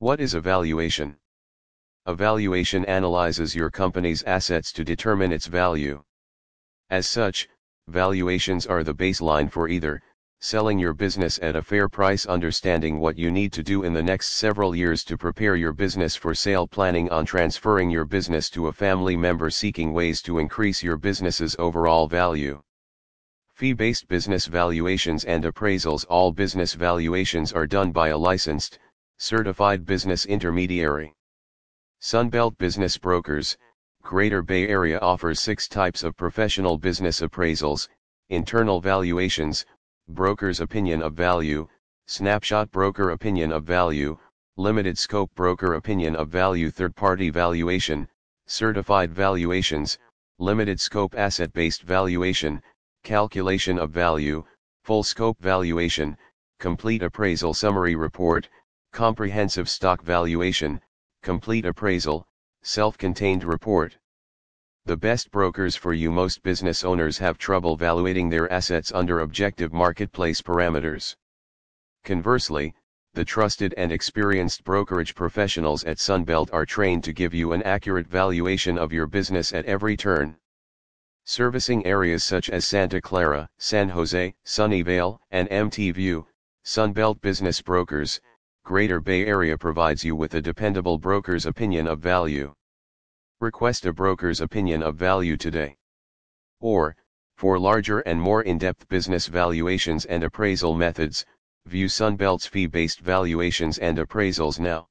What is a valuation? A valuation analyzes your company's assets to determine its value. As such, valuations are the baseline for either, selling your business at a fair price understanding what you need to do in the next several years to prepare your business for sale planning on transferring your business to a family member seeking ways to increase your business's overall value. Fee-based business valuations and appraisals All business valuations are done by a licensed, certified business intermediary. Sunbelt Business Brokers, Greater Bay Area offers six types of professional business appraisals, internal valuations, broker's opinion of value, snapshot broker opinion of value, limited scope broker opinion of value third party valuation, certified valuations, limited scope asset based valuation, calculation of value, full scope valuation, complete appraisal summary report, comprehensive stock valuation, complete appraisal, self contained report. The best brokers for you most business owners have trouble valuating their assets under objective marketplace parameters. Conversely, the trusted and experienced brokerage professionals at Sunbelt are trained to give you an accurate valuation of your business at every turn. Servicing areas such as Santa Clara, San Jose, Sunnyvale, and MT View, Sunbelt Business Brokers, Greater Bay Area provides you with a dependable broker's opinion of value. Request a broker's opinion of value today. Or, for larger and more in-depth business valuations and appraisal methods, view Sunbelt's fee-based valuations and appraisals now.